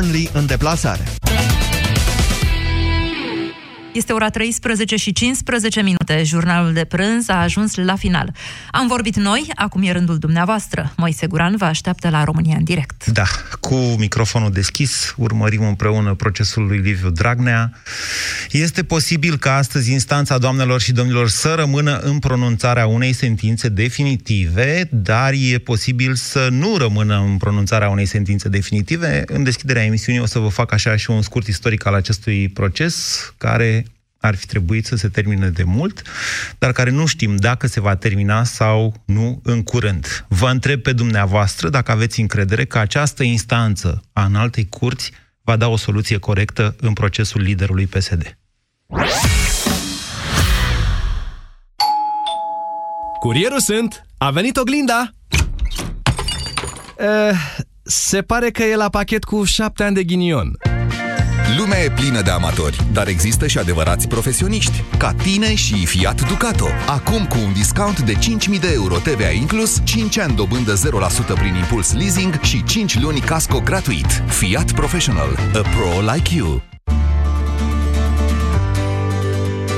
Burnley în deplasare. Este ora 13 și 15 minute. Jurnalul de prânz a ajuns la final. Am vorbit noi, acum e rândul dumneavoastră. Moise Guran vă așteaptă la România în direct. Da, cu microfonul deschis, urmărim împreună procesul lui Liviu Dragnea. Este posibil ca astăzi instanța doamnelor și domnilor să rămână în pronunțarea unei sentințe definitive, dar e posibil să nu rămână în pronunțarea unei sentințe definitive. În deschiderea emisiunii o să vă fac așa și un scurt istoric al acestui proces, care ar fi trebuit să se termine de mult, dar care nu știm dacă se va termina sau nu în curând. Vă întreb pe dumneavoastră dacă aveți încredere că această instanță a înaltei curți va da o soluție corectă în procesul liderului PSD. Curierul sunt! A venit oglinda! Uh, se pare că e la pachet cu șapte ani de ghinion. Lumea e plină de amatori, dar există și adevărați profesioniști, ca tine și Fiat Ducato. Acum cu un discount de 5.000 de euro TVA inclus, 5 ani dobândă 0% prin impuls leasing și 5 luni casco gratuit. Fiat Professional. A pro like you.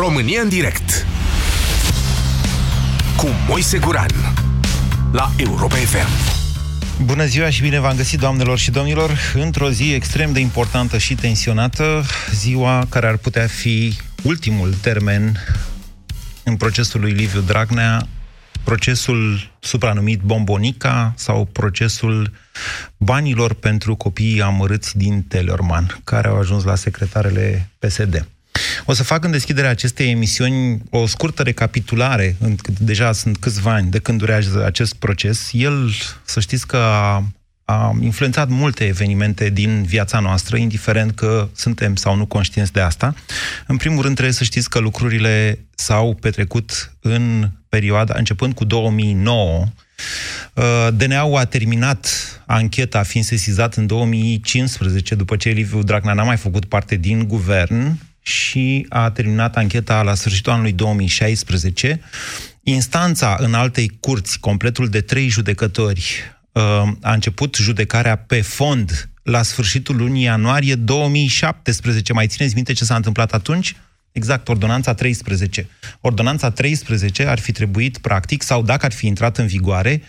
România în direct cu Moise Guran la Europa FM. Bună ziua și bine v-am găsit, doamnelor și domnilor, într-o zi extrem de importantă și tensionată, ziua care ar putea fi ultimul termen în procesul lui Liviu Dragnea, procesul supranumit Bombonica sau procesul banilor pentru copiii amărâți din Telorman, care au ajuns la secretarele PSD. O să fac în deschiderea acestei emisiuni o scurtă recapitulare, deja sunt câțiva ani de când durează acest proces. El, să știți că a, a influențat multe evenimente din viața noastră, indiferent că suntem sau nu conștienți de asta. În primul rând trebuie să știți că lucrurile s-au petrecut în perioada, începând cu 2009, uh, DNA-ul a terminat ancheta fiind sesizat în 2015, după ce Liviu Dragnea n-a mai făcut parte din guvern și a terminat ancheta la sfârșitul anului 2016. Instanța în altei curți, completul de trei judecători, uh, a început judecarea pe fond la sfârșitul lunii ianuarie 2017. Mai țineți minte ce s-a întâmplat atunci? Exact, ordonanța 13. Ordonanța 13 ar fi trebuit, practic, sau dacă ar fi intrat în vigoare,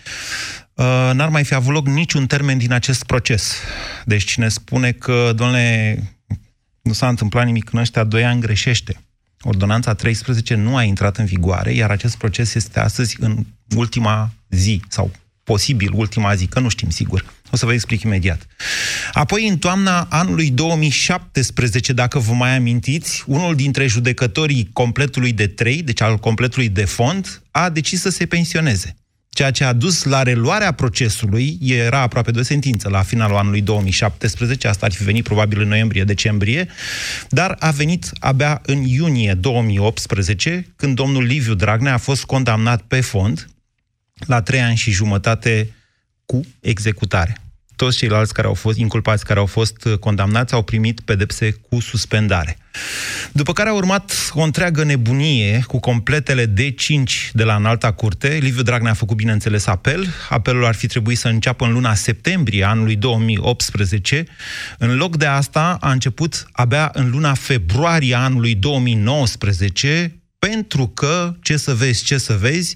uh, n-ar mai fi avut loc niciun termen din acest proces. Deci cine spune că, domnule, nu s-a întâmplat nimic în ăștia doi ani, greșește. Ordonanța 13 nu a intrat în vigoare, iar acest proces este astăzi în ultima zi, sau posibil ultima zi, că nu știm sigur. O să vă explic imediat. Apoi, în toamna anului 2017, dacă vă mai amintiți, unul dintre judecătorii completului de trei, deci al completului de fond, a decis să se pensioneze ceea ce a dus la reluarea procesului, era aproape de o sentință la finalul anului 2017, asta ar fi venit probabil în noiembrie-decembrie, dar a venit abia în iunie 2018, când domnul Liviu Dragnea a fost condamnat pe fond la trei ani și jumătate cu executare toți ceilalți care au fost inculpați, care au fost uh, condamnați, au primit pedepse cu suspendare. După care a urmat o întreagă nebunie cu completele D5 de la înalta curte. Liviu Dragnea a făcut, bineînțeles, apel. Apelul ar fi trebuit să înceapă în luna septembrie anului 2018. În loc de asta, a început abia în luna februarie anului 2019, pentru că, ce să vezi, ce să vezi,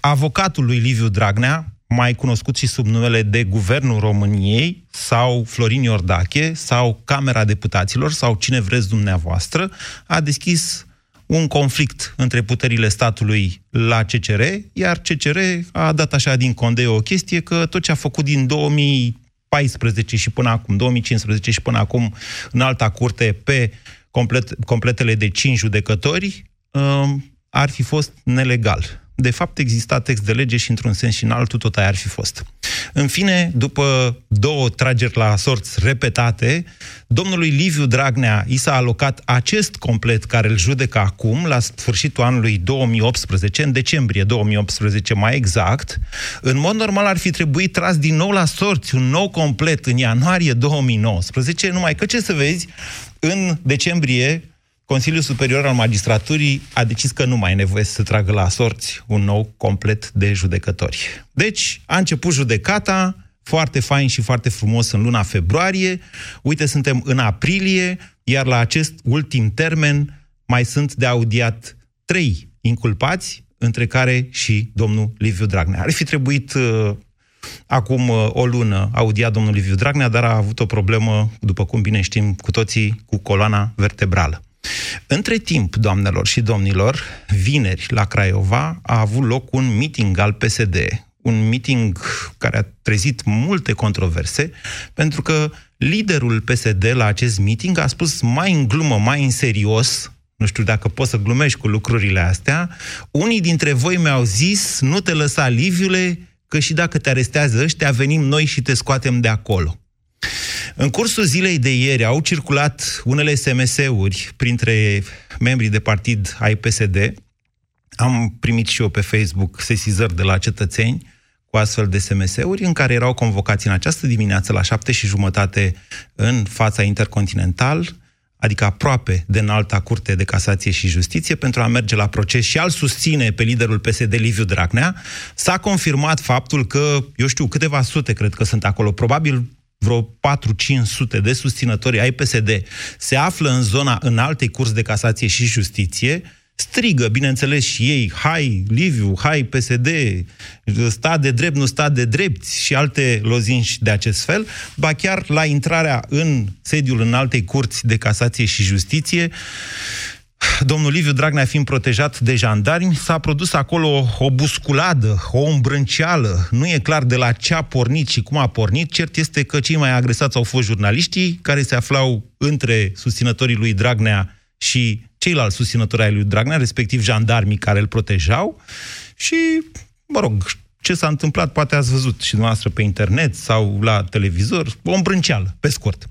avocatul lui Liviu Dragnea, mai cunoscut și sub numele de Guvernul României, sau Florin Iordache, sau Camera Deputaților, sau cine vreți dumneavoastră, a deschis un conflict între puterile statului la CCR, iar CCR a dat așa din condei o chestie că tot ce a făcut din 2014 și până acum, 2015 și până acum, în alta curte, pe complet, completele de 5 judecători, um, ar fi fost nelegal de fapt exista text de lege și într-un sens și în altul tot aia ar fi fost. În fine, după două trageri la sorți repetate, domnului Liviu Dragnea i s-a alocat acest complet care îl judecă acum, la sfârșitul anului 2018, în decembrie 2018 mai exact. În mod normal ar fi trebuit tras din nou la sorți un nou complet în ianuarie 2019, numai că ce să vezi, în decembrie Consiliul Superior al Magistraturii a decis că nu mai e nevoie să tragă la sorți un nou complet de judecători. Deci, a început judecata, foarte fain și foarte frumos în luna februarie, uite, suntem în aprilie, iar la acest ultim termen mai sunt de audiat trei inculpați, între care și domnul Liviu Dragnea. Ar fi trebuit uh, acum uh, o lună audia domnul Liviu Dragnea, dar a avut o problemă, după cum bine știm cu toții, cu coloana vertebrală. Între timp, doamnelor și domnilor, vineri la Craiova a avut loc un meeting al PSD, un meeting care a trezit multe controverse, pentru că liderul PSD la acest meeting a spus mai în glumă, mai în serios, nu știu dacă poți să glumești cu lucrurile astea, unii dintre voi mi-au zis, nu te lăsa, Liviule, că și dacă te arestează ăștia, venim noi și te scoatem de acolo. În cursul zilei de ieri au circulat unele SMS-uri printre membrii de partid ai PSD. Am primit și eu pe Facebook sesizări de la cetățeni cu astfel de SMS-uri în care erau convocați în această dimineață la șapte și jumătate în fața Intercontinental, adică aproape de înalta curte de casație și justiție, pentru a merge la proces și al susține pe liderul PSD Liviu Dragnea. S-a confirmat faptul că, eu știu, câteva sute cred că sunt acolo, probabil vreo 4-500 de susținători ai PSD se află în zona înaltei curs de casație și justiție, strigă, bineînțeles, și ei, hai Liviu, hai PSD, stat de drept, nu stat de drept și alte lozinși de acest fel, ba chiar la intrarea în sediul înaltei curți de casație și justiție, domnul Liviu Dragnea fiind protejat de jandarmi, s-a produs acolo o busculadă, o îmbrânceală. Nu e clar de la ce a pornit și cum a pornit. Cert este că cei mai agresați au fost jurnaliștii care se aflau între susținătorii lui Dragnea și ceilalți susținători ai lui Dragnea, respectiv jandarmii care îl protejau. Și, mă rog, ce s-a întâmplat, poate ați văzut și dumneavoastră pe internet sau la televizor, o îmbrânceală, pe scurt.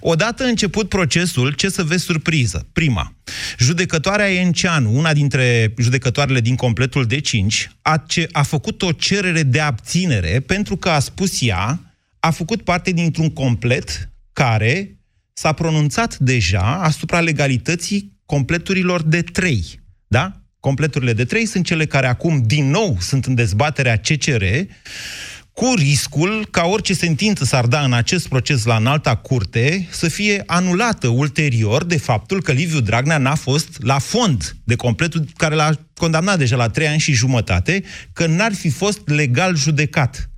Odată început procesul, ce să vezi surpriză? Prima, judecătoarea Enceanu, una dintre judecătoarele din completul de 5, a, ce, a făcut o cerere de abținere pentru că a spus ea, a făcut parte dintr-un complet care s-a pronunțat deja asupra legalității completurilor de 3. Da? Completurile de 3 sunt cele care acum, din nou, sunt în dezbaterea CCR, cu riscul ca orice sentință s-ar da în acest proces la înalta curte să fie anulată ulterior de faptul că Liviu Dragnea n-a fost la fond de completul care l-a condamnat deja la trei ani și jumătate, că n-ar fi fost legal judecat.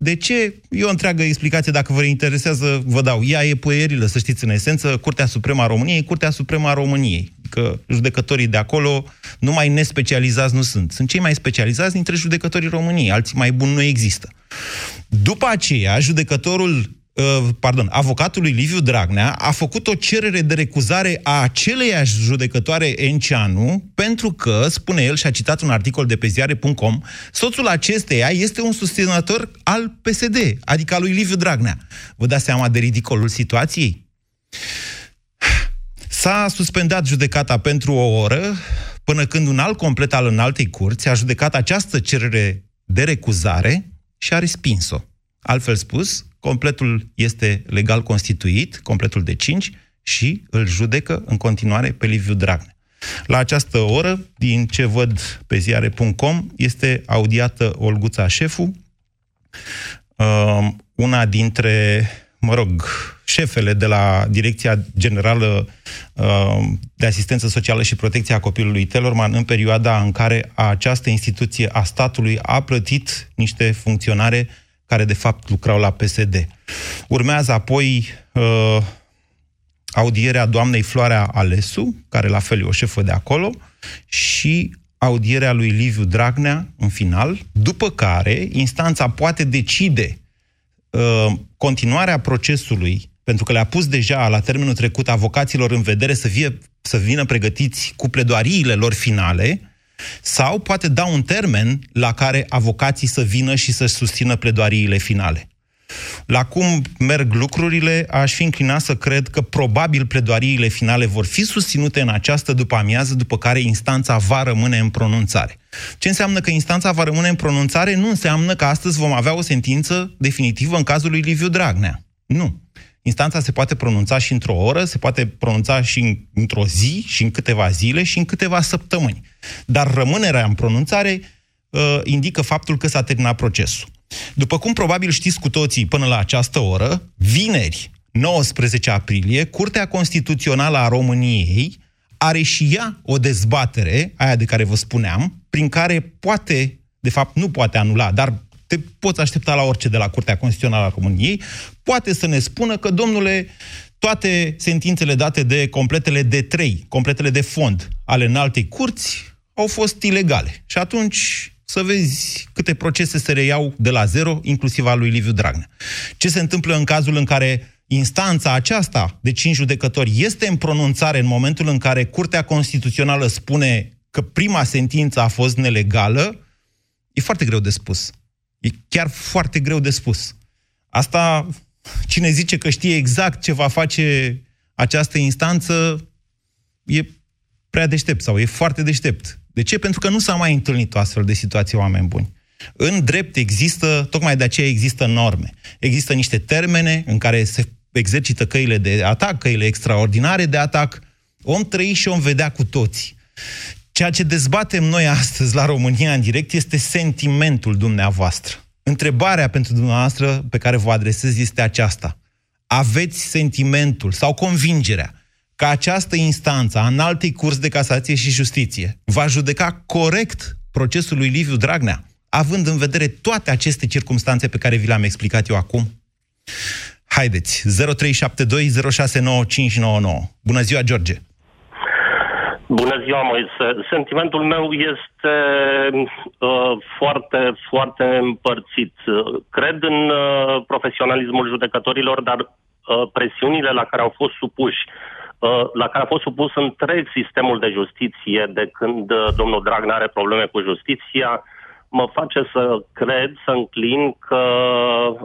De ce? E o întreagă explicație, dacă vă interesează, vă dau. Ea e puierilă, să știți, în esență, Curtea Supremă a României, Curtea Supremă a României. Că judecătorii de acolo, numai nespecializați nu sunt. Sunt cei mai specializați dintre judecătorii României, alții mai buni nu există. După aceea, judecătorul Uh, pardon, avocatului Liviu Dragnea a făcut o cerere de recuzare a aceleiași judecătoare Enceanu pentru că, spune el și a citat un articol de pe ziare.com, soțul acesteia este un susținător al PSD, adică al lui Liviu Dragnea. Vă dați seama de ridicolul situației? S-a suspendat judecata pentru o oră, până când un alt complet al înaltei curți a judecat această cerere de recuzare și a respins-o. Altfel spus, completul este legal constituit, completul de 5, și îl judecă în continuare pe Liviu Dragnea. La această oră, din ce văd pe ziare.com, este audiată Olguța Șefu, uh, una dintre mă rog, șefele de la Direcția Generală uh, de Asistență Socială și Protecția Copilului Telorman în perioada în care această instituție a statului a plătit niște funcționare care de fapt lucrau la PSD. Urmează apoi uh, audierea doamnei Floarea Alesu, care la fel e o șefă de acolo, și audierea lui Liviu Dragnea în final, după care instanța poate decide uh, continuarea procesului, pentru că le-a pus deja la termenul trecut avocaților în vedere să, fie, să vină pregătiți cu pledoariile lor finale, sau poate da un termen la care avocații să vină și să susțină pledoariile finale. La cum merg lucrurile, aș fi înclinat să cred că probabil pledoariile finale vor fi susținute în această după amiază, după care instanța va rămâne în pronunțare. Ce înseamnă că instanța va rămâne în pronunțare nu înseamnă că astăzi vom avea o sentință definitivă în cazul lui Liviu Dragnea. Nu. Instanța se poate pronunța și într-o oră, se poate pronunța și într-o zi, și în câteva zile, și în câteva săptămâni. Dar rămânerea în pronunțare uh, indică faptul că s-a terminat procesul. După cum probabil știți cu toții până la această oră, vineri, 19 aprilie, Curtea Constituțională a României are și ea o dezbatere, aia de care vă spuneam, prin care poate, de fapt nu poate anula, dar te poți aștepta la orice de la Curtea Constituțională a României, poate să ne spună că, domnule, toate sentințele date de completele de trei, completele de fond ale înaltei curți, au fost ilegale. Și atunci să vezi câte procese se reiau de la zero, inclusiv al lui Liviu Dragnea. Ce se întâmplă în cazul în care instanța aceasta de cinci judecători este în pronunțare în momentul în care Curtea Constituțională spune că prima sentință a fost nelegală, e foarte greu de spus. E chiar foarte greu de spus. Asta, cine zice că știe exact ce va face această instanță, e prea deștept sau e foarte deștept. De ce? Pentru că nu s-a mai întâlnit o astfel de situație, oameni buni. În drept există, tocmai de aceea există norme. Există niște termene în care se exercită căile de atac, căile extraordinare de atac. Om trăi și om vedea cu toți. Ceea ce dezbatem noi astăzi la România în direct este sentimentul dumneavoastră. Întrebarea pentru dumneavoastră pe care vă adresez este aceasta. Aveți sentimentul sau convingerea că această instanță a înaltei curs de casație și justiție va judeca corect procesul lui Liviu Dragnea, având în vedere toate aceste circunstanțe pe care vi le-am explicat eu acum? Haideți, 0372069599. Bună ziua, George! Bună ziua, Moise. Sentimentul meu este uh, foarte, foarte împărțit. Cred în uh, profesionalismul judecătorilor, dar uh, presiunile la care au fost supuși Uh, la care a fost supus întreg sistemul de justiție de când uh, domnul Dragnea are probleme cu justiția, mă face să cred, să înclin că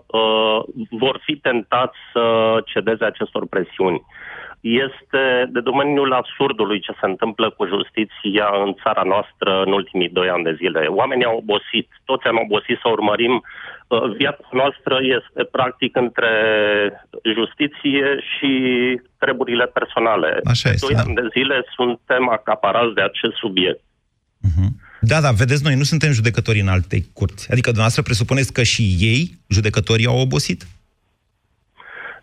uh, vor fi tentați să cedeze acestor presiuni. Este de domeniul absurdului ce se întâmplă cu justiția în țara noastră în ultimii doi ani de zile. Oamenii au obosit, toți am obosit să urmărim uh, Uh, viața noastră este practic între justiție și treburile personale. Așa este, Doi da. ani de zile suntem acaparați de acest subiect. Uh-huh. Da, da, vedeți, noi nu suntem judecători în alte curți. Adică dumneavoastră presupuneți că și ei, judecătorii, au obosit?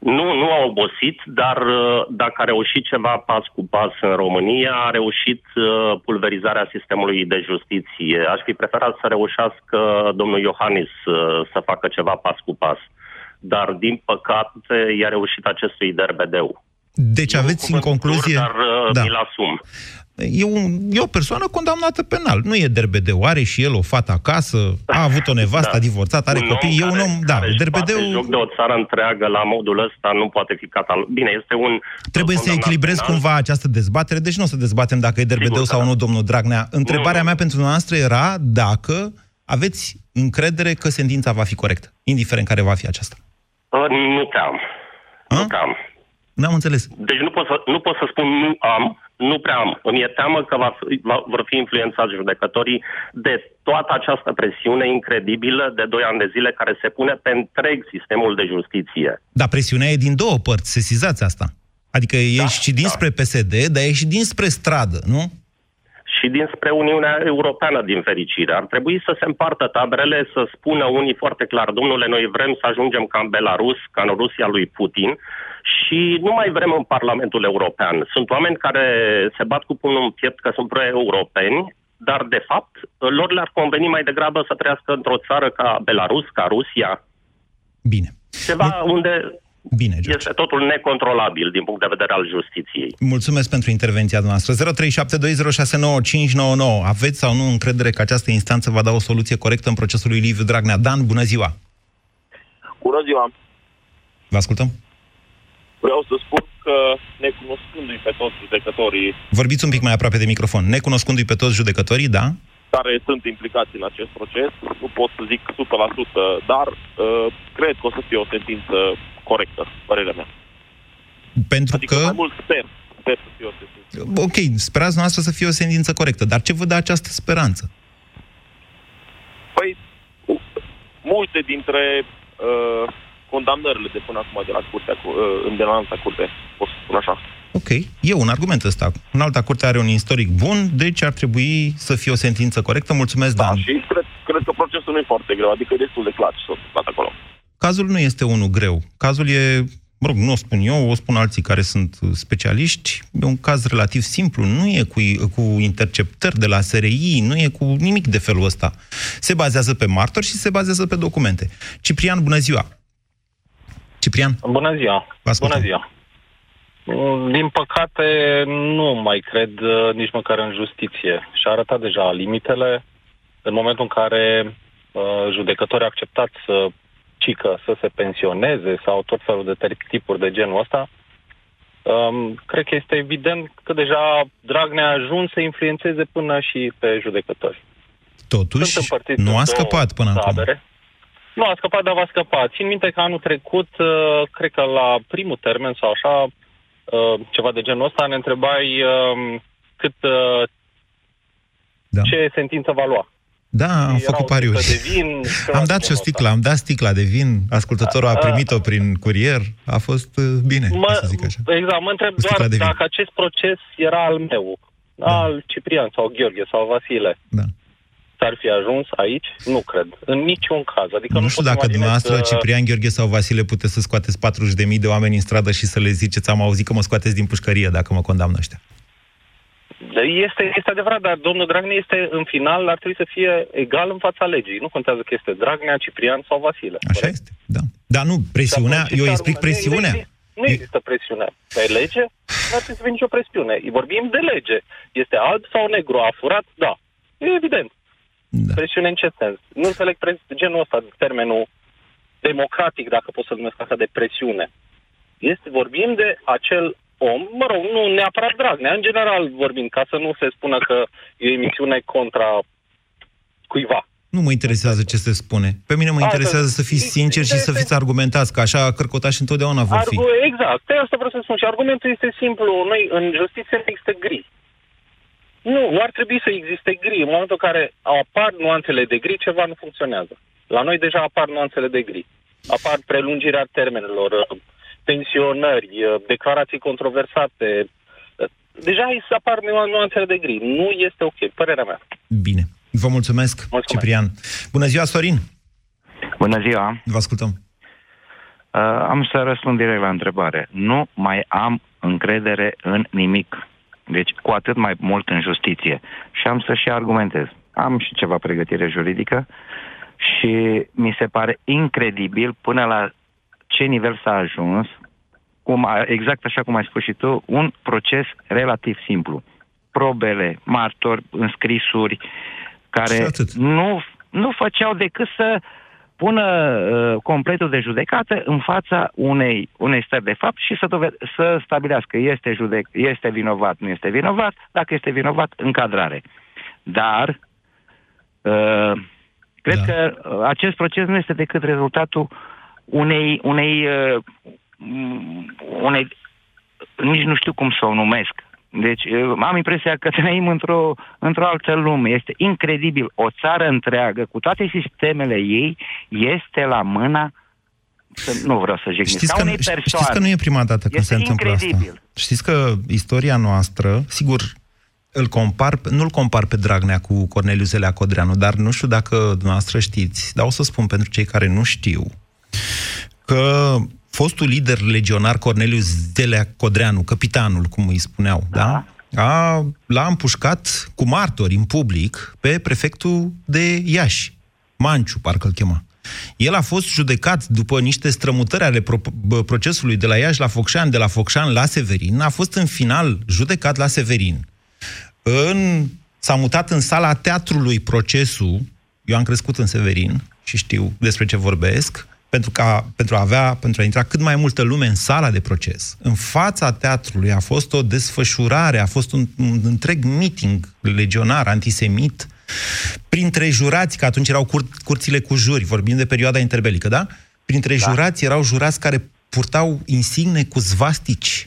Nu, nu a obosit, dar uh, dacă a reușit ceva pas cu pas în România, a reușit uh, pulverizarea sistemului de justiție. Aș fi preferat să reușească domnul Iohannis uh, să facă ceva pas cu pas. Dar, din păcate, i-a reușit acestui derbedeu. Deci aveți în concluzie... Dur, dar da. mi-l asum. E, un, e o persoană condamnată penal. Nu e derbedeu. Are și el o fată acasă, a avut o nevastă, da. a divorțat, are un copii. E un om, da, derbedeu... joc de o țară întreagă la modul ăsta nu poate fi catalog. Bine, este un... Trebuie să echilibrez penal. cumva această dezbatere, deci nu o să dezbatem dacă e derbedeu Sigur, sau da. nu, domnul Dragnea. Întrebarea nu, mea pentru noastră era dacă aveți încredere că sentința va fi corectă, indiferent care va fi aceasta. Nu te am. Nu te am. N-am înțeles. Deci nu pot, să, nu pot să spun nu am, nu prea am. Îmi e teamă că va, va, vor fi influențați judecătorii de toată această presiune incredibilă de 2 ani de zile care se pune pe întreg sistemul de justiție. Da, presiunea e din două părți, sesizați asta. Adică e da, și dinspre da. PSD, dar e și dinspre stradă, nu? Și dinspre Uniunea Europeană, din fericire. Ar trebui să se împartă taberele, să spună unii foarte clar, domnule, noi vrem să ajungem ca în Belarus, ca în Rusia lui Putin și nu mai vrem în Parlamentul European. Sunt oameni care se bat cu punul în piept că sunt pro-europeni, dar de fapt lor le-ar conveni mai degrabă să trăiască într-o țară ca Belarus, ca Rusia. Bine. Ceva unde Bine, George. Este totul necontrolabil din punct de vedere al justiției. Mulțumesc pentru intervenția noastră. 0372069599. Aveți sau nu încredere că această instanță va da o soluție corectă în procesul lui Liviu Dragnea? Dan, bună ziua! Bună ziua! Vă ascultăm? Vreau să spun că, necunoscându-i pe toți judecătorii... Vorbiți un pic mai aproape de microfon. Necunoscându-i pe toți judecătorii, da? care sunt implicați în acest proces, nu pot să zic 100%, dar uh, cred că o să fie o sentință corectă, părerea mea. Pentru adică că... mai mult sper, sper să fie o sentință. Ok, sperați noastră să fie o sentință corectă, dar ce vă dă această speranță? Păi, multe dintre uh, condamnările de până acum de la curtea, uh, în de la alta curte, pot să spun așa. Ok, e un argument ăsta. În alta curte are un istoric bun, deci ar trebui să fie o sentință corectă. Mulțumesc, da, Dan. și cred, cred că procesul nu e foarte greu, adică e destul de clar ce s-a acolo. Cazul nu este unul greu. Cazul e, mă rog, nu o spun eu, o spun alții care sunt specialiști, e un caz relativ simplu, nu e cu, cu interceptări de la SRI, nu e cu nimic de felul ăsta. Se bazează pe martori și se bazează pe documente. Ciprian, bună ziua! Ciprian? Bună ziua! Bună ziua! Din păcate, nu mai cred uh, nici măcar în justiție. Și a arătat deja limitele în momentul în care uh, judecătorii au acceptat să cică să se pensioneze sau tot felul de tipuri de genul ăsta, um, cred că este evident că deja Dragnea a ajuns să influențeze până și pe judecători. Totuși, nu a scăpat până tabere. acum. Nu a scăpat, dar va scăpa. Țin minte că anul trecut, uh, cred că la primul termen sau așa, uh, ceva de genul ăsta, ne întrebai um, cât uh, da. ce sentință va lua. Da, am făcut pariuri. De vin, am dat și o sticlă, am dat sticla de vin, ascultătorul a primit-o prin curier, a fost uh, bine, mă, să zic așa. Exact, mă întreb doar dacă acest proces era al meu, da. al Ciprian sau Gheorghe sau Vasile. Da. S-ar fi ajuns aici? Nu cred. În niciun caz. Adică nu, nu știu dacă dumneavoastră, că... Ciprian, Gheorghe sau Vasile, puteți să scoateți 40.000 de oameni în stradă și să le ziceți, am auzit că mă scoateți din pușcărie dacă mă condamnă ăștia. Este, este adevărat, dar domnul Dragnea este în final, ar trebui să fie egal în fața legii. Nu contează că este Dragnea, Ciprian sau Vasile. Așa corect? este, da. Dar nu, presiunea, eu explic presiunea. Nu există presiune. Pe lege nu ar trebui să fie nicio presiune. Vorbim de lege. Este alb sau negru, a furat? Da. E evident. Da. Presiune în ce sens? Nu înțeleg genul ăsta, termenul democratic, dacă pot să numesc asta, de presiune. Este, vorbim de acel om, mă rog, nu neapărat Dragnea, în general vorbind, ca să nu se spună că e o emisiune contra cuiva. Nu mă interesează ce se spune. Pe mine mă interesează să fiți sincer și să fiți argumentați, că așa cărcotași întotdeauna vor fi. Exact, pe asta vreau să spun. Și argumentul este simplu. Noi, în justiție, nu există gri. Nu, nu ar trebui să existe gri. În momentul în care apar nuanțele de gri, ceva nu funcționează. La noi deja apar nuanțele de gri. Apar prelungirea termenelor, pensionări, uh, declarații controversate. Uh, deja îi se apar nuanțele de gri. Nu este ok, părerea mea. Bine. Vă mulțumesc, mulțumesc. Ciprian. Bună ziua, Sorin! Bună ziua! Vă ascultăm. Uh, am să răspund direct la întrebare. Nu mai am încredere în nimic. Deci, cu atât mai mult în justiție. Și am să și argumentez. Am și ceva pregătire juridică și mi se pare incredibil până la ce nivel s-a ajuns, cum, exact așa cum ai spus și tu, un proces relativ simplu. Probele, martori, înscrisuri, care nu, nu făceau decât să pună uh, completul de judecată în fața unei, unei stări de fapt și să, dove- să stabilească este, judec- este vinovat, nu este vinovat, dacă este vinovat, încadrare. Dar uh, cred da. că uh, acest proces nu este decât rezultatul unei, unei, uh, unei, nici nu știu cum să o numesc. Deci uh, am impresia că trăim într-o, într-o altă lume. Este incredibil. O țară întreagă, cu toate sistemele ei, este la mâna nu vreau să jignesc. Știți că, știți că nu e prima dată când este se întâmplă incredibil. asta. Știți că istoria noastră, sigur, îl compar, nu-l compar pe Dragnea cu Corneliu Zelea Codreanu, dar nu știu dacă dumneavoastră știți, dar o să spun pentru cei care nu știu, că fostul lider legionar Corneliu Zelea Codreanu, capitanul, cum îi spuneau, da? da? A, l-a împușcat cu martori în public pe prefectul de Iași, Manciu, parcă îl chema. El a fost judecat după niște strămutări ale pro- procesului de la Iași la Focșan, de la Focșan la Severin, a fost în final judecat la Severin. În, s-a mutat în sala teatrului procesul, eu am crescut în Severin și știu despre ce vorbesc, pentru, ca, pentru, a avea, pentru a intra cât mai multă lume în sala de proces. În fața teatrului a fost o desfășurare, a fost un, un întreg meeting legionar, antisemit, printre jurați, că atunci erau cur, curțile cu juri, vorbim de perioada interbelică, da? Printre da. jurați erau jurați care purtau insigne cu zvastici.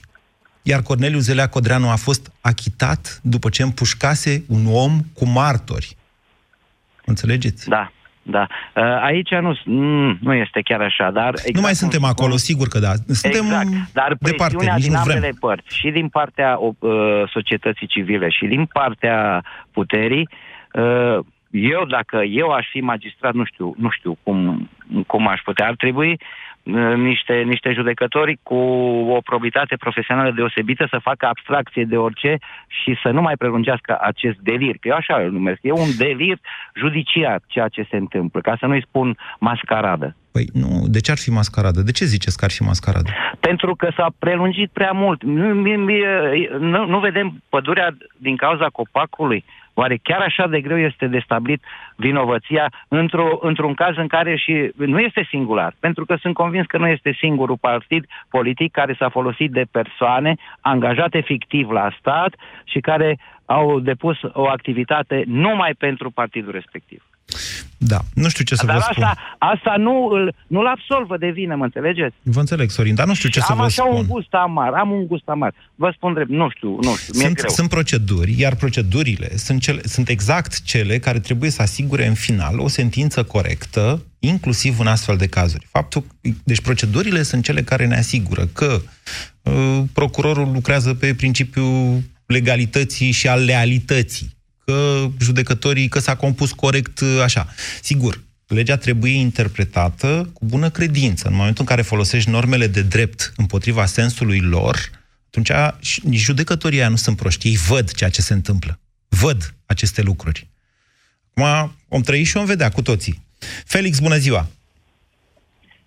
Iar Corneliu Zelea Codreanu a fost achitat după ce împușcase un om cu martori. Înțelegeți? Da. Da. Uh, aici nu, mm, nu este chiar așa, dar... Exact nu mai suntem acolo, cum... sigur că da. Suntem exact, dar departe, nici din nu vrem. ambele părți, și din partea uh, societății civile și din partea puterii, uh, eu, dacă eu aș fi magistrat, nu știu, nu știu cum, cum aș putea, ar trebui Uh, niște, niște judecători cu o probitate profesională deosebită să facă abstracție de orice și să nu mai prelungească acest delir, că eu așa îl numesc. E un delir judiciar ceea ce se întâmplă, ca să nu-i spun mascaradă. Păi nu, de ce ar fi mascaradă? De ce ziceți că ar fi mascaradă? Pentru că s-a prelungit prea mult. Nu, nu, nu vedem pădurea din cauza copacului. Oare chiar așa de greu este de stabilit vinovăția într-o, într-un caz în care și nu este singular? Pentru că sunt convins că nu este singurul partid politic care s-a folosit de persoane angajate fictiv la stat și care au depus o activitate numai pentru partidul respectiv. Da, nu știu ce să dar vă asta, spun. asta nu îl, nu-l absolvă de vină, mă înțelegeți? Vă înțeleg, Sorin, dar nu știu ce am să vă așa spun. un gust amar, am un gust amar. Vă spun drept, nu știu, nu știu, mi-e Sunt, greu. sunt proceduri, iar procedurile sunt, cele, sunt exact cele care trebuie să asigure în final o sentință corectă, inclusiv în astfel de cazuri. Faptul, deci procedurile sunt cele care ne asigură că uh, procurorul lucrează pe principiul legalității și al lealității, că judecătorii, că s-a compus corect uh, așa. Sigur, legea trebuie interpretată cu bună credință. În momentul în care folosești normele de drept împotriva sensului lor, atunci și- nici judecătorii aia nu sunt proști. Ei văd ceea ce se întâmplă. Văd aceste lucruri. Acum, om trăi și om vedea cu toții. Felix, bună ziua!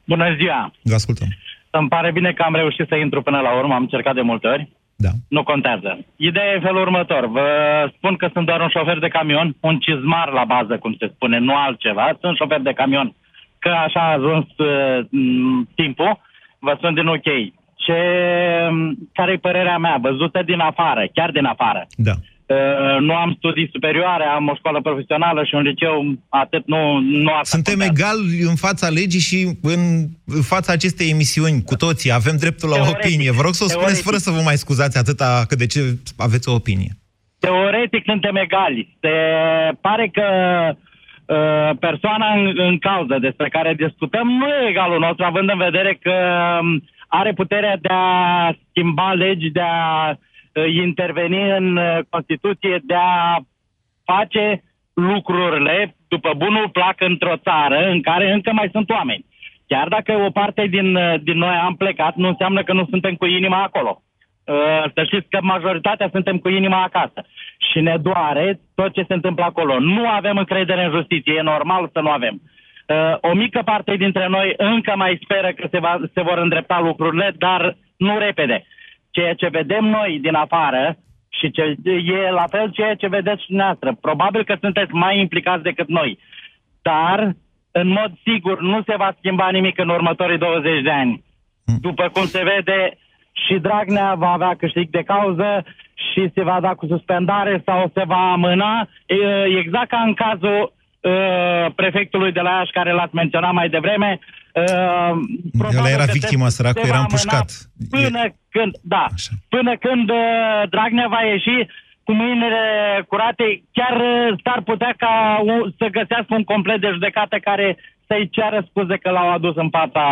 Bună ziua! Vă ascultăm. Îmi pare bine că am reușit să intru până la urmă, am încercat de multe ori. Da. Nu contează. Ideea e felul următor. Vă spun că sunt doar un șofer de camion, un cizmar la bază, cum se spune, nu altceva. Sunt șofer de camion, că așa a ajuns uh, m, timpul. Vă spun din ok. Ce, care e părerea mea? Văzută din afară, chiar din afară. Da. Uh, nu am studii superioare, am o școală profesională și un liceu, atât nu, nu asta Suntem contează. egali în fața legii și în fața acestei emisiuni, cu toții. Avem dreptul la o Teoretic. opinie. Vă rog să o spuneți Teoretic. fără să vă mai scuzați atâta, că de ce aveți o opinie. Teoretic suntem egali. Se pare că uh, persoana în, în cauză despre care discutăm nu e egalul nostru, având în vedere că um, are puterea de a schimba legi, de a uh, interveni în uh, Constituție, de a face lucrurile după bunul plac într-o țară în care încă mai sunt oameni. Chiar dacă o parte din, uh, din noi am plecat, nu înseamnă că nu suntem cu inima acolo. Uh, Să știți că majoritatea suntem cu inima acasă. Și ne doare tot ce se întâmplă acolo. Nu avem încredere în justiție, e normal să nu avem. Uh, O mică parte dintre noi încă mai speră că se, va, se vor îndrepta lucrurile, dar nu repede. Ceea ce vedem noi din afară și ce, e la fel ceea ce vedeți și dumneavoastră. Probabil că sunteți mai implicați decât noi. Dar, în mod sigur, nu se va schimba nimic în următorii 20 de ani. După cum se vede, și Dragnea va avea câștig de cauză și se va da cu suspendare sau se va amâna, e, exact ca în cazul uh, prefectului de la Iași, care l-ați menționat mai devreme. Uh, probabil Ăla era că se- victima, săracul, se era va împușcat. amâna Până când, da, Așa. până când uh, Dragnea va ieși cu mâinile curate, chiar uh, s-ar putea ca u- să găsească un complet de judecată care să-i ceară scuze că l-au adus în fața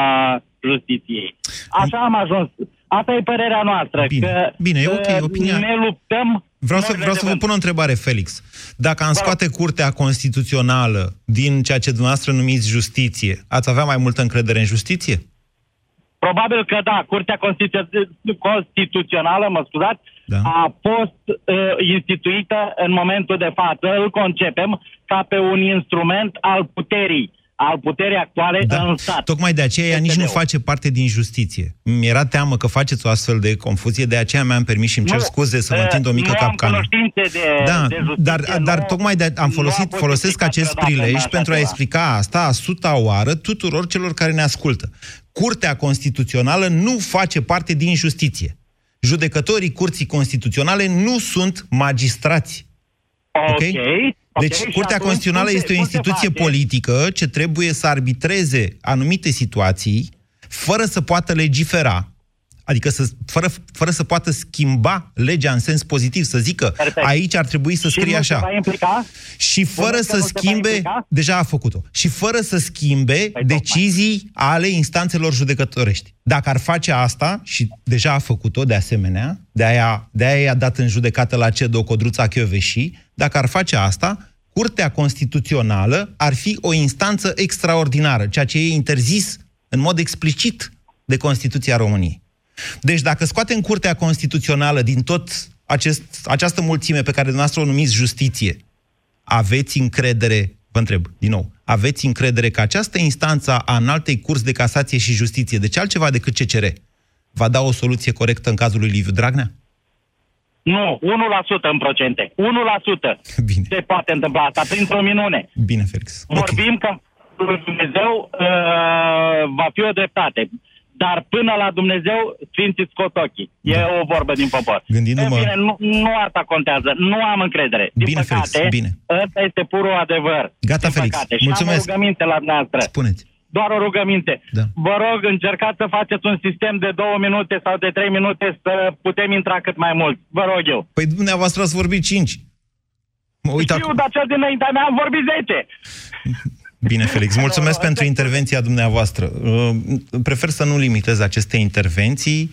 justiției. Așa am ajuns. Asta e părerea noastră. Bine. Că, Bine, e ok, uh, opinia- Ne luptăm Vreau să, vreau să vă pun o întrebare, Felix. Dacă am scoate Curtea Constituțională din ceea ce dumneavoastră numiți justiție, ați avea mai multă încredere în justiție? Probabil că da, Curtea Constitu- Constituțională, mă scuzați, Da. a fost uh, instituită în momentul de față, îl concepem ca pe un instrument al puterii, al puterii actuale în stat. Tocmai de aceea ea nici nu PSD-ul. face parte din justiție. Mi-era teamă că faceți o astfel de confuzie, de aceea mi-am permis și îmi cer Nu, scuze să vă uh, întind o mică nu am capcană. cunoștințe de, Da, de justiție, dar, dar nu- tocmai de am nu folosit, fost folosesc explicat acest vreodată în prilej așa pentru a ceva. explica asta a suta oară tuturor celor care ne ascultă. Curtea Constituțională nu face parte din justiție. Judecătorii Curții Constituționale nu sunt magistrați. Ok. Deci, și Curtea atunci Constituțională cum se- este o cum se instituție face? politică ce trebuie să arbitreze anumite situații fără să poată legifera. Adică să, fără, fără să poată schimba legea în sens pozitiv, să zică Perfect. aici ar trebui să Și scrie nu se așa. va implica? Și fără Spuneți că să nu se va schimbe, implica? deja a făcut-o, și fără să schimbe Păi decizii ale instanțelor judecătorești. Dacă ar face asta, și deja a făcut-o de asemenea, de aia, de aia i-a dat în judecată la CEDO Codruța Chioveși, dacă ar face asta, Curtea Constituțională ar fi o instanță extraordinară, ceea ce e interzis în mod explicit de Constituția României. Deci dacă scoatem Curtea Constituțională din tot acest, această mulțime pe care dumneavoastră o numiți justiție, aveți încredere, vă întreb din nou, aveți încredere că această instanță a înaltei curs de casație și justiție, deci altceva decât CCR, va da o soluție corectă în cazul lui Liviu Dragnea? Nu, 1% în procente. 1% Bine. se poate întâmpla asta, printr-o minune. Bine, Felix. Vorbim că lui Dumnezeu uh, va fi o dreptate. Dar până la Dumnezeu, Sfinții scot ochii. E o vorbă din popor. Gândindu-mă- În fine, nu, nu asta contează. Nu am încredere. Din Bine, Felix, păcate, bine. ăsta este purul adevăr. Gata, din Felix. Păcate. Și Mulțumesc. am o rugăminte la dumneavoastră. Spuneți. Doar o rugăminte. Da. Vă rog, încercați să faceți un sistem de două minute sau de trei minute să putem intra cât mai mult. Vă rog eu. Păi dumneavoastră ați vorbit 5. Mă uit Știu, acum. dar cel dinaintea mea am vorbit 10. Bine, Felix, mulțumesc pentru intervenția dumneavoastră. Uh, Prefer să nu limitez aceste intervenții.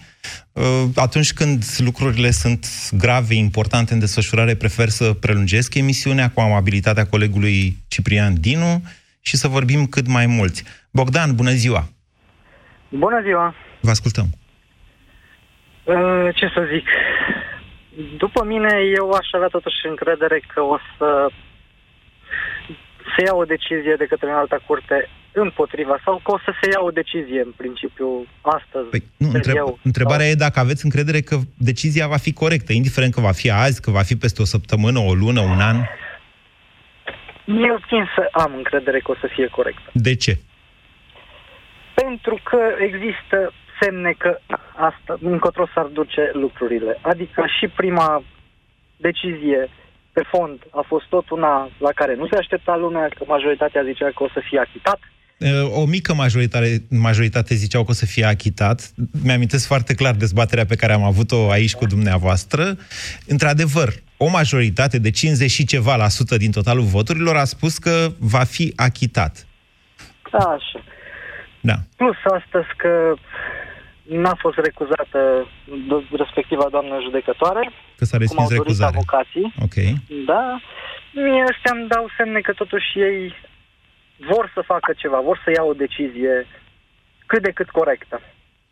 Uh, Atunci când lucrurile sunt grave, importante în desfășurare, prefer să prelungesc emisiunea cu amabilitatea colegului Ciprian Dinu și să vorbim cât mai mulți. Bogdan, bună ziua! Bună ziua! Vă ascultăm. Uh, Ce să zic? După mine, eu aș avea totuși încredere că o să se ia o decizie de către înalta curte împotriva sau că o să se ia o decizie în principiu astăzi. Păi, nu, cred întreb, eu. întrebarea e dacă aveți încredere că decizia va fi corectă, indiferent că va fi azi, că va fi peste o săptămână, o lună, un an. Eu țin să am încredere că o să fie corectă. De ce? Pentru că există semne că asta încotro s-ar duce lucrurile. Adică și prima decizie pe fond a fost tot una la care nu se aștepta lumea, că majoritatea zicea că o să fie achitat. O mică majoritate, majoritate ziceau că o să fie achitat. Mi-amintesc foarte clar dezbaterea pe care am avut-o aici cu dumneavoastră. Într-adevăr, o majoritate de 50 și ceva la sută din totalul voturilor a spus că va fi achitat. Așa. Da. Plus astăzi că n-a fost recuzată do- respectiva doamnă judecătoare, Că s-a cum au respins dorit recuzarea. avocații. Ok. Da. Mie ăstea îmi dau semne că totuși ei vor să facă ceva, vor să ia o decizie cât de cât corectă.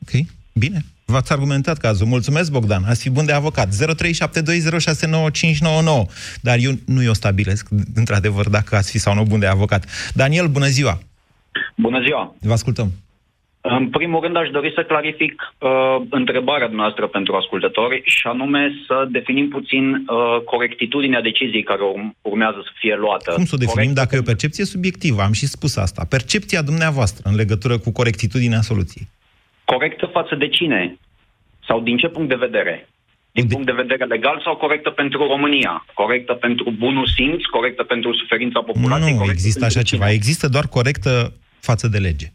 Ok. Bine. V-ați argumentat cazul. Mulțumesc, Bogdan. Ați fi bun de avocat. 0372069599. Dar eu nu eu stabilesc, într-adevăr, dacă ați fi sau nu bun de avocat. Daniel, bună ziua! Bună ziua! Vă ascultăm. În primul rând aș dori să clarific uh, întrebarea noastră pentru ascultători și anume să definim puțin uh, corectitudinea deciziei care urm- urmează să fie luată. Cum să o definim dacă e o percepție subiectivă? Am și spus asta. Percepția dumneavoastră în legătură cu corectitudinea soluției. Corectă față de cine? Sau din ce punct de vedere? Din punct de vedere legal sau corectă pentru România? Corectă pentru bunul simț? Corectă pentru suferința populației? Nu corectă există pentru așa cine? ceva. Există doar corectă față de lege.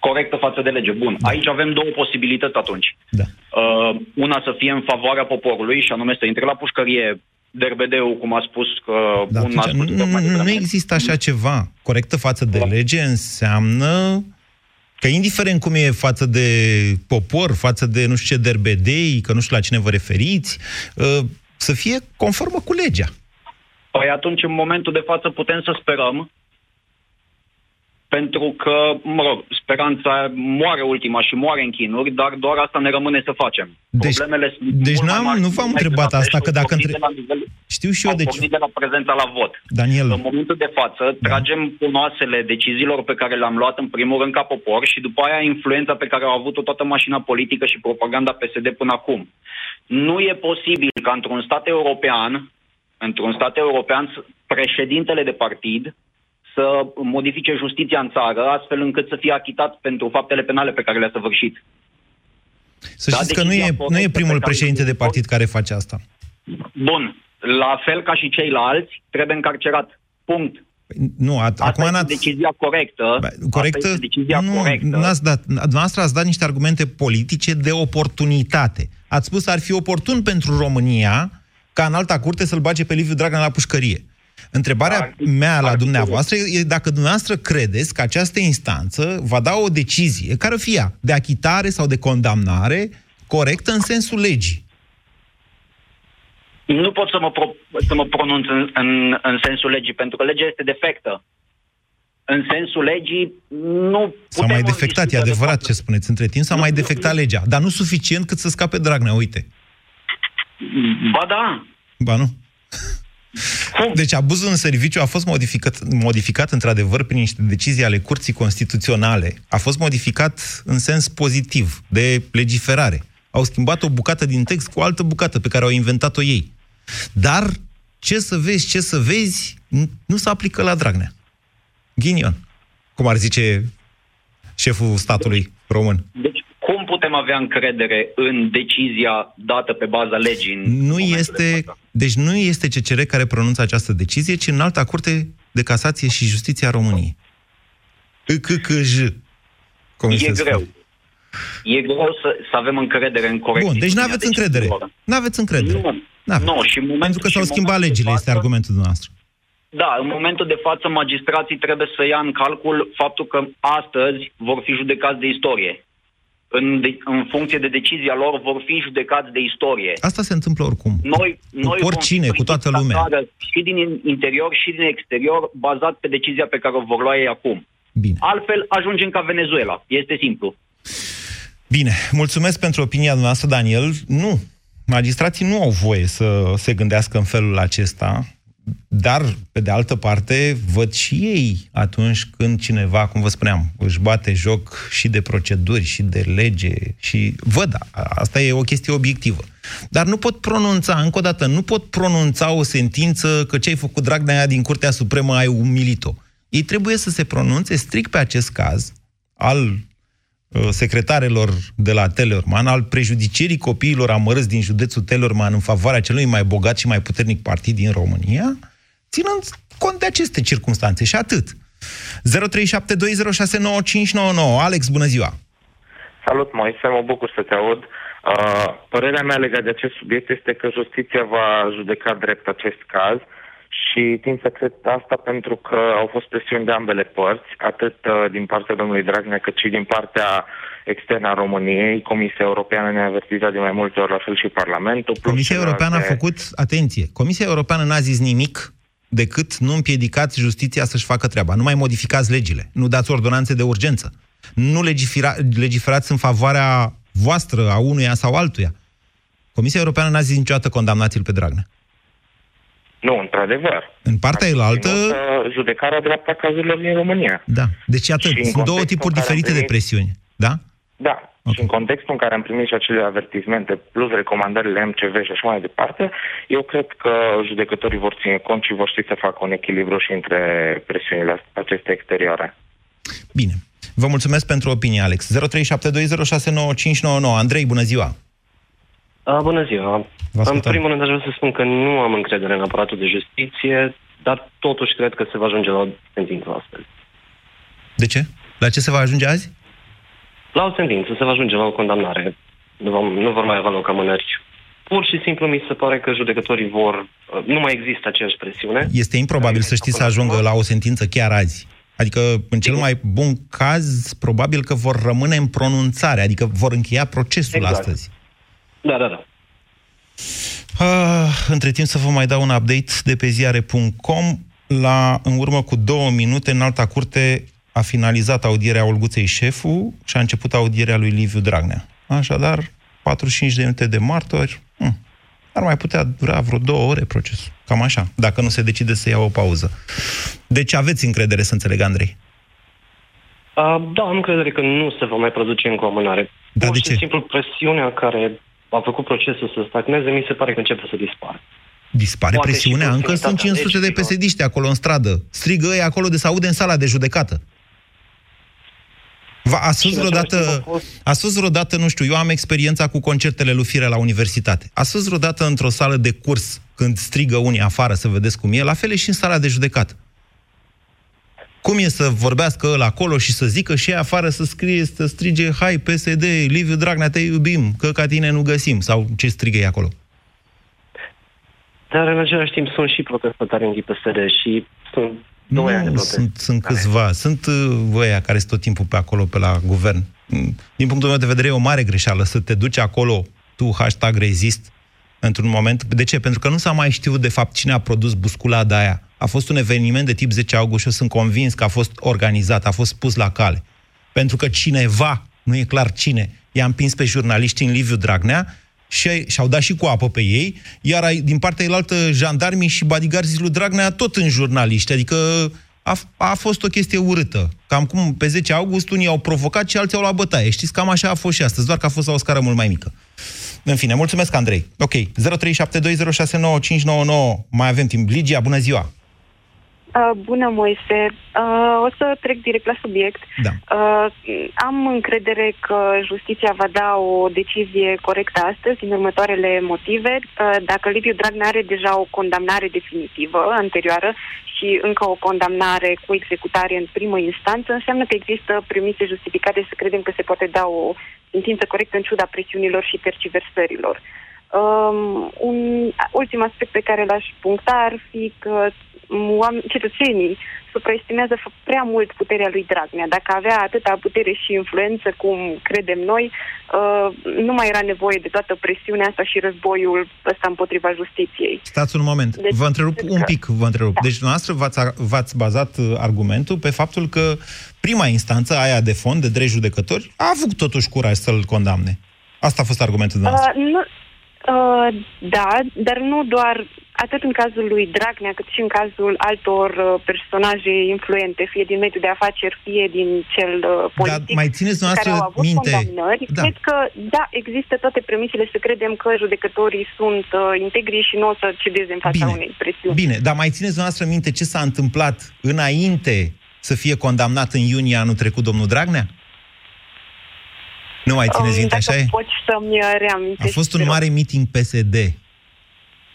Corectă față de lege. Bun. Aici avem două posibilități atunci. Da. Uh, una să fie în favoarea poporului și anume să intre la pușcărie derbedeu, cum a spus că Dar un atunci, nu, nu, nu, nu există așa ceva. Corectă față de lege înseamnă că indiferent cum e față de popor, față de nu știu ce derbedei, că nu știu la cine vă referiți, uh, să fie conformă cu legea. Păi atunci, în momentul de față, putem să sperăm pentru că, mă rog, speranța moare ultima și moare în chinuri, dar doar asta ne rămâne să facem. Deci, Problemele deci nu, am, nu v-am întrebat asta, că dacă... Între... Nivel, Știu și eu de ce. de la prezența la vot. Daniel. În momentul de față, da. tragem cunoasele deciziilor pe care le-am luat în primul rând ca popor și după aia influența pe care au avut-o toată mașina politică și propaganda PSD până acum. Nu e posibil ca într-un stat european, într-un stat european, președintele de partid să modifice justiția în țară, astfel încât să fie achitat pentru faptele penale pe care le-a săvârșit. Să da, știți că nu e, nu e primul președinte de partid care face asta. Bun. La fel ca și ceilalți, trebuie încarcerat. Punct. Nu, a, asta acum este decizia corectă. Ba, corectă? Asta este decizia nu, corectă. N-ați dat, dumneavoastră ați dat niște argumente politice de oportunitate. Ați spus ar fi oportun pentru România ca în alta curte să-l bage pe Liviu Dragnea la pușcărie. Întrebarea mea la dumneavoastră e dacă dumneavoastră credeți că această instanță va da o decizie, care fie ea, de achitare sau de condamnare, corectă în sensul legii. Nu pot să mă, pro- să mă pronunț în, în, în sensul legii, pentru că legea este defectă. În sensul legii nu S-a mai defectat, e adevărat de ce spuneți. Între timp s-a nu, mai defectat nu, legea, dar nu suficient cât să scape Dragnea, uite. Ba da. Ba nu. Deci abuzul în serviciu a fost modificat, modificat într-adevăr prin niște decizii ale Curții Constituționale. A fost modificat în sens pozitiv, de legiferare. Au schimbat o bucată din text cu o altă bucată pe care au inventat-o ei. Dar ce să vezi, ce să vezi, nu se aplică la Dragnea. Ghinion. Cum ar zice șeful statului român. Deci cum putem avea încredere în decizia dată pe baza legii? În nu este, deci nu este CCR care pronunță această decizie, ci în alta curte de casație și justiția României. ICCJ. E greu. E greu să, să avem încredere în corecție. Bun, deci nu aveți încredere. Nu aveți încredere. Nu, nu. Și momentul, Pentru că s-au schimbat legile, față, este argumentul dumneavoastră. Da, în momentul de față magistrații trebuie să ia în calcul faptul că astăzi vor fi judecați de istorie în, de, în funcție de decizia lor, vor fi judecați de istorie. Asta se întâmplă oricum. Noi, noi cu oricine, cu toată lumea. Și din interior și din exterior, bazat pe decizia pe care o vor lua ei acum. Bine. Altfel, ajungem ca Venezuela. Este simplu. Bine, mulțumesc pentru opinia noastră, Daniel. Nu, magistrații nu au voie să se gândească în felul acesta. Dar, pe de altă parte, văd și ei atunci când cineva, cum vă spuneam, își bate joc și de proceduri, și de lege, și văd, asta e o chestie obiectivă. Dar nu pot pronunța, încă o dată, nu pot pronunța o sentință că ce ai făcut Dragnea din Curtea Supremă ai umilit-o. Ei trebuie să se pronunțe strict pe acest caz al uh, secretarelor de la Tellerman, al prejudicierii copiilor amărâți din județul Tellerman în favoarea celui mai bogat și mai puternic partid din România, ținând cont de aceste circunstanțe și atât. 0372069599. Alex, bună ziua! Salut, Moise, mă bucur să te aud. Uh, părerea mea legat de acest subiect este că justiția va judeca drept acest caz și tind să cred asta pentru că au fost presiuni de ambele părți, atât uh, din partea domnului Dragnea cât și din partea externă a României. Comisia Europeană ne-a avertizat de mai multe ori, la fel și Parlamentul. Comisia Europeană a făcut, atenție, Comisia Europeană n-a zis nimic decât nu împiedicați justiția să-și facă treaba. Nu mai modificați legile, nu dați ordonanțe de urgență, nu legifera, legiferați în favoarea voastră, a unuia sau altuia. Comisia Europeană n-a zis niciodată condamnați-l pe Dragnea. Nu, într-adevăr. În partea elaltă... Judecarea dreapta cazurilor din România. Da. Deci, atât. Sunt două tipuri diferite primit... de presiuni. Da? Da. Okay. Și în contextul în care am primit și acele avertismente, plus recomandările MCV și așa mai departe, eu cred că judecătorii vor ține cont și vor ști să facă un echilibru și între presiunile acestea exterioare. Bine. Vă mulțumesc pentru opinie, Alex. 0372069599. Andrei, bună ziua! A, bună ziua! În primul rând aș vrea să spun că nu am încredere în aparatul de justiție, dar totuși cred că se va ajunge la o sentință astăzi. De ce? La ce se va ajunge azi? La o sentință, se va ajunge la o condamnare. Nu, vom, nu vor mai avea loc amânări. Pur și simplu mi se pare că judecătorii vor... Nu mai există aceeași presiune. Este improbabil să știți să ajungă la o sentință chiar azi. Adică, în cel mai bun caz, probabil că vor rămâne în pronunțare, adică vor încheia procesul exact. astăzi. Da, da, da. Uh, între timp să vă mai dau un update de pe ziare.com. La, în urmă cu două minute, în alta curte a finalizat audierea Olguței Șefu și a început audierea lui Liviu Dragnea. Așadar, 45 de minute de martori, hm, ar mai putea dura vreo două ore procesul. Cam așa, dacă nu se decide să ia o pauză. Deci aveți încredere, să înțeleg, Andrei? Uh, da, am încredere că nu se va mai produce încă o amânare. Da, Pur de și ce? simplu presiunea care a făcut procesul să stagneze, mi se pare că începe să dispară. Dispare Poate presiunea, și încă sunt proximitatea 500 de legilor. pesediști acolo în stradă. Strigă ei acolo de se aude în sala de judecată. Va, ați fost Și în același vreodată, timp a fost- ați fost vreodată, nu știu, eu am experiența cu concertele lui Firea la universitate. Ați fost vreodată într-o sală de curs când strigă unii afară să vedeți cum e? La fel e și în sala de judecată. Cum e să vorbească ăla acolo și să zică și ei afară să scrie, să strige, hai PSD, Liviu Dragnea, te iubim, că ca tine nu găsim, sau ce strigă ei acolo? Dar în același timp sunt și protestatari în PSD și sunt două ani de Nu, protest. sunt, sunt câțiva. Sunt uh, ăia care sunt tot timpul pe acolo, pe la guvern. Mm, Din punctul meu de vedere, e o mare greșeală să te duci acolo, tu, hashtag rezist, într-un moment. De ce? Pentru că nu s-a mai știut, de fapt, cine a produs busculada aia. A fost un eveniment de tip 10 august și eu sunt convins că a fost organizat, a fost pus la cale. Pentru că cineva, nu e clar cine, i-a împins pe jurnaliști în Liviu Dragnea și și-au dat și cu apă pe ei, iar ai- din partea elaltă jandarmii și bodyguardii lui Dragnea tot în jurnaliști. Adică a, a fost o chestie urâtă. Cam cum pe 10 august unii au provocat și alții au luat bătaie. Știți, cam așa a fost și astăzi, doar că a fost la o scară mult mai mică. În fine, mulțumesc, Andrei. Ok, 0372069599. Mai avem timp. Ligia, bună ziua! Uh, bună, Moise. Uh, o să trec direct la subiect. Da. Uh, am încredere că justiția va da o decizie corectă astăzi, din următoarele motive. Uh, dacă Liviu Dragnea are deja o condamnare definitivă anterioară și încă o condamnare cu executare în primă instanță, înseamnă că există premise justificate să credem că se poate da o sentință corectă în ciuda presiunilor și terciversărilor. Um, un ultim aspect pe care l-aș puncta ar fi că oameni, cetățenii supraestimează f- prea mult puterea lui Dragnea. Dacă avea atâta putere și influență cum credem noi, uh, nu mai era nevoie de toată presiunea asta și războiul ăsta împotriva justiției. Stați un moment. Deci, vă întrerup cred un că- pic, vă întrerup. Da. Deci, dumneavoastră v-ați, v-ați bazat uh, argumentul pe faptul că prima instanță, aia de fond, de drept judecători, a avut totuși curaj să-l condamne. Asta a fost argumentul dumneavoastră. Uh, nu, uh, da, dar nu doar atât în cazul lui Dragnea, cât și în cazul altor uh, personaje influente, fie din mediul de afaceri, fie din cel uh, politic, mai țineți care dumneavoastră au avut minte- condamnări. Da. Cred că, da, există toate premisele să credem că judecătorii sunt uh, integri și nu o să cedeze în fața Bine. unei presiuni. Bine, dar mai țineți dumneavoastră minte ce s-a întâmplat înainte să fie condamnat în iunie anul trecut domnul Dragnea? Nu mai țineți Um, minte, dacă așa e? poți să-mi uh, A reamintești. fost un te rog. mare meeting PSD.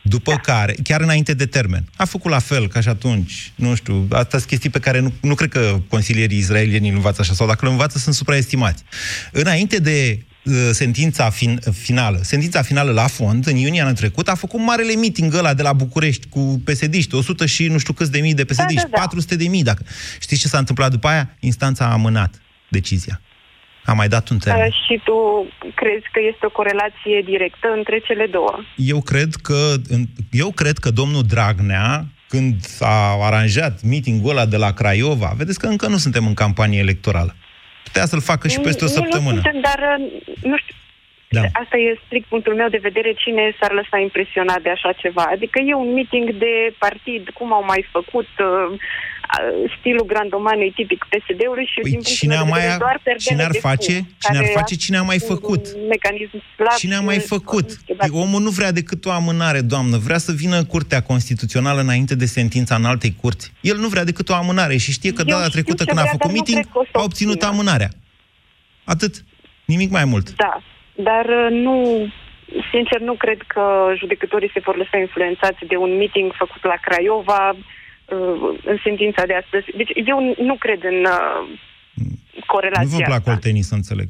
După da. care, chiar înainte de termen, a făcut la fel ca și atunci. Nu știu, astea sunt chestii pe care nu, nu cred că consilierii izraelieni îl învață așa, sau dacă îl învață, sunt supraestimați. Înainte de uh, sentința fin, finală, sentința finală la fond, în iunie anul trecut, a făcut marele meeting ăla de la București cu pesediști, 100 și nu știu câți de mii de pesediști, da, da. 400 de mii. Dacă... Știți ce s-a întâmplat după aia? Instanța a amânat decizia. A mai dat un termen. Uh, și tu crezi că este o corelație directă între cele două? Eu cred că, eu cred că domnul Dragnea, când a aranjat meetingul ăla de la Craiova, vedeți că încă nu suntem în campanie electorală. Putea să-l facă și peste o Nu, săptămână. Nu suntem, dar uh, nu știu. Da. Asta e strict punctul meu de vedere, cine s-ar lăsa impresionat de așa ceva. Adică e un meeting de partid, cum au mai făcut, uh, uh, stilul grandomanei tipic PSD-ului și Păi din punctul cine meu a de mai- vedere doar perdele cine ar de face? fum, Cine ar care face? Cine a mai un făcut? mecanism slab Cine a și mai nu- făcut? nu știu, dacă- Omul nu vrea decât o amânare, doamnă. Vrea să vină Curtea Constituțională înainte de sentința în altei curți. El nu vrea decât o amânare și știe că Eu data știu trecută ce când a vrea, făcut dar nu meeting, cred că o să a obținut obțină. amânarea. Atât. Nimic mai mult. Da, dar uh, nu, sincer, nu cred că judecătorii se vor lăsa influențați de un meeting făcut la Craiova uh, în sentința de astăzi. Deci eu nu cred în uh, corelația Nu vă plac asta. oltenii, să înțeleg.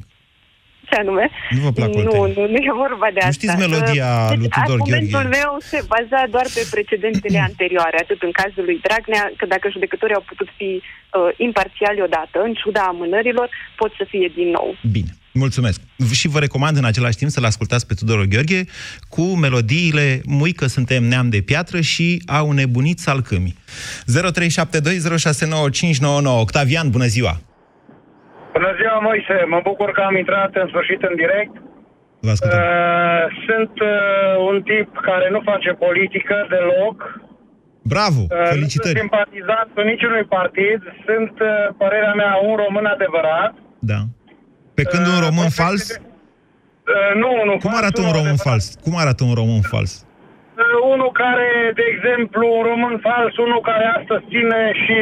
Ce anume? Nu vă plac nu, oltenii. nu, nu e vorba de Nu asta. știți melodia Uh, lui Tudor Argumentul Gheorghe? meu se baza doar pe precedentele anterioare, atât în cazul lui Dragnea, că dacă judecătorii au putut fi uh, imparțiali odată, în ciuda amânărilor, pot să fie din nou. Bine. Mulțumesc. Și vă recomand în același timp să-l ascultați pe Tudor Gheorghe cu melodiile Muică suntem neam de piatră și Au nebunit salcâmii. 0372069599 Octavian, bună ziua! Bună ziua, Moise! Mă bucur că am intrat în sfârșit în direct. Vă ascultăm. Uh, sunt uh, un tip care nu face politică deloc. Bravo! Uh, Felicitări! Nu sunt simpatizant cu niciunui partid. Sunt, uh, părerea mea, un român adevărat. Da. Pe când un român fals? Uh, nu, nu. Cum arată un român fals? Cum arată un român fals? Uh, unul care, de exemplu, un român fals, unul care astăzi ține și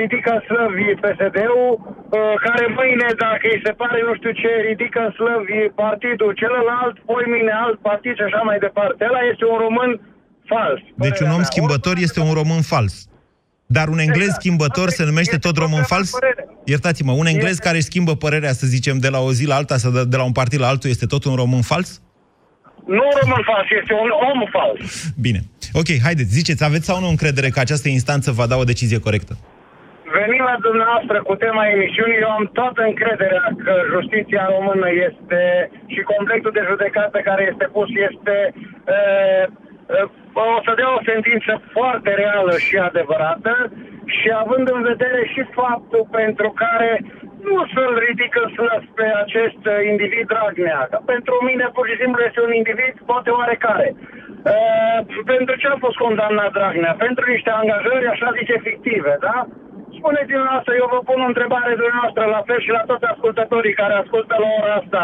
ridică în slăvi PSD-ul, uh, care mâine, dacă îi se pare nu știu ce, ridică în slăvi partidul celălalt, poi mâine alt partid și așa mai departe. Ăla este un român fals. Deci un om schimbător este un român fals. Dar un englez Exact. schimbător se numește tot român fals? Iertați-mă, un englez care își schimbă părerea, să zicem, de la o zi la alta, sau de, de la un partid la altul, este tot un român fals? Nu un român fals, este un om fals. Bine. Ok, haideți, ziceți, aveți sau nu încredere că această instanță va da o decizie corectă? Venind la dumneavoastră cu tema emisiunii, eu am toată încrederea că justiția română este și completul de judecată care este pus este uh, uh, o să dea o sentință foarte reală și adevărată și având în vedere și faptul pentru care nu să-l ridică slăs pe acest uh, individ Dragnea. Că pentru mine, pur și simplu, este un individ poate oarecare. Uh, pentru ce a fost condamnat Dragnea? Pentru niște angajări, așa zice, fictive, da? Spuneți dumneavoastră, eu vă pun o întrebare dumneavoastră, la fel și la toți ascultătorii care ascultă la ora asta.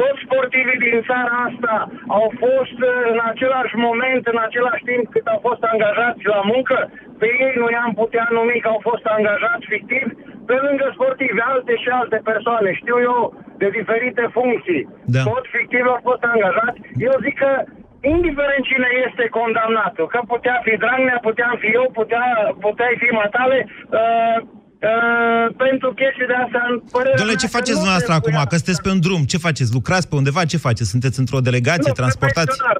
Toți sportivii din țara asta au fost uh, în același moment, în același timp cât au fost angajați la muncă? Pe ei nu i-am putea numi că au fost angajați fictiv? Pe lângă sportivi, alte și alte persoane, știu eu, de diferite funcții. Da. Tot fictiv au fost angajați. Eu zic că indiferent cine este condamnat, că putea fi Dragnea, puteam fi eu, putea, puteai fi Matale, uh, uh, pentru chestii de astea, în părerea Domnule, mea ce că faceți nu dumneavoastră acum? trebuia- Că sunteți pe un drum. Ce faceți? Lucrați pe undeva? Ce faceți? Sunteți într-o delegație? Nu, transportați? Sunt pensionar.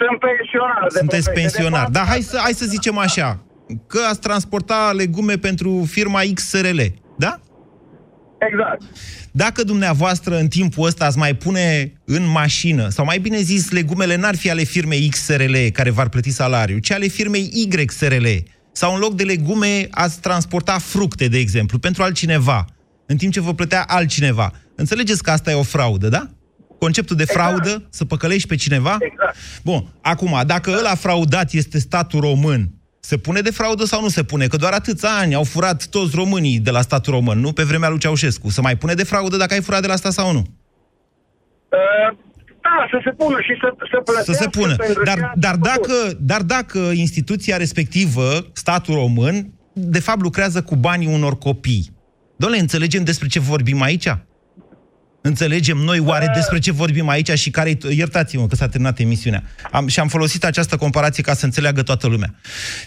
Sunt pensionar. de Sunteți profesie. pensionar. De Dar fapt, hai să, hai să zicem așa. Că ați transporta legume pentru firma XRL. Da? Exact. Dacă dumneavoastră în timpul ăsta ați mai pune în mașină, sau mai bine zis, legumele n-ar fi ale firmei XRL care v-ar plăti salariu, ci ale firmei YXRL. Sau în loc de legume ați transporta fructe, de exemplu, pentru altcineva, în timp ce vă plătea altcineva. Înțelegeți că asta e o fraudă, da? Conceptul de fraudă, să păcălești pe cineva? Exact. Bun, acum, dacă ăla fraudat este statul român, se pune de fraudă sau nu se pune? Că doar atâția ani au furat toți românii de la statul român, nu? Pe vremea lui Ceaușescu. Se mai pune de fraudă dacă ai furat de la asta sau nu? uh, da, să se pună și să, să plătească Să se pună. pentru Dar, ceea ce dar, a făcut. dacă, dar dacă instituția respectivă, statul român, de fapt lucrează cu banii unor copii, Doamne, înțelegem despre ce vorbim aici? Înțelegem noi oare despre ce vorbim aici și care Iertați-mă că s-a terminat emisiunea. Am, și am folosit această comparație ca să înțeleagă toată lumea.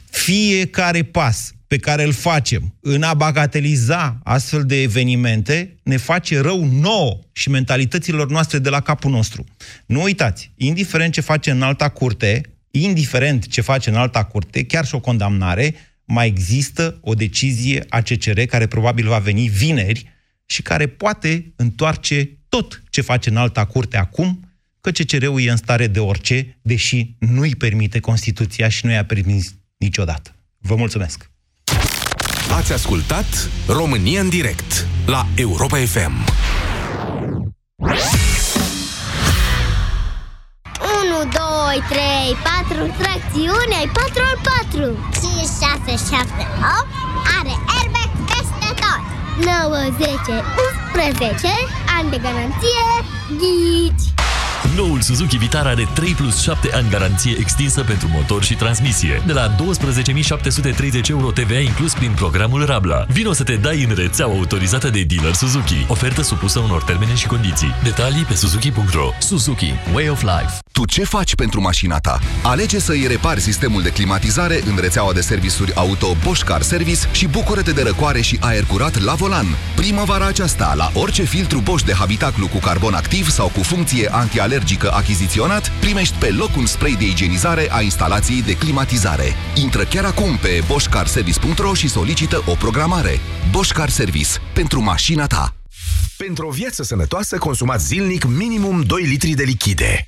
Fiecare pas pe care îl facem în a bagateliza astfel de evenimente ne face rău nouă și mentalităților noastre de la capul nostru. Nu uitați, indiferent ce face în alta curte, indiferent ce face în alta curte, chiar și o condamnare, mai există o decizie a CCR care probabil va veni vineri și care poate întoarce tot ce face în alta curte acum, că CCR-ul e în stare de orice, deși nu-i permite Constituția și nu i-a permis niciodată. Vă mulțumesc! Ați ascultat România în direct la Europa FM. 1, 2, 3, 4, tracțiune, ai 4 al 4 5, 6, 7, 8 Are airbag peste tot. 9, 10, 11 Ani de garanție Ghici Noul Suzuki Vitara are 3 plus 7 ani garanție extinsă pentru motor și transmisie. De la 12.730 euro TVA inclus prin programul Rabla. Vino să te dai în rețeaua autorizată de dealer Suzuki. Ofertă supusă unor termene și condiții. Detalii pe suzuki.ro Suzuki. Way of Life. Tu ce faci pentru mașina ta? Alege să îi repari sistemul de climatizare în rețeaua de servisuri auto Bosch Car Service și bucură-te de răcoare și aer curat la volan. Primăvara aceasta, la orice filtru Bosch de habitaclu cu carbon activ sau cu funcție antialergică achiziționat, primești pe loc un spray de igienizare a instalației de climatizare. Intră chiar acum pe boschcarservice.ro și solicită o programare. Bosch Car Service. Pentru mașina ta. Pentru o viață sănătoasă, consumați zilnic minimum 2 litri de lichide.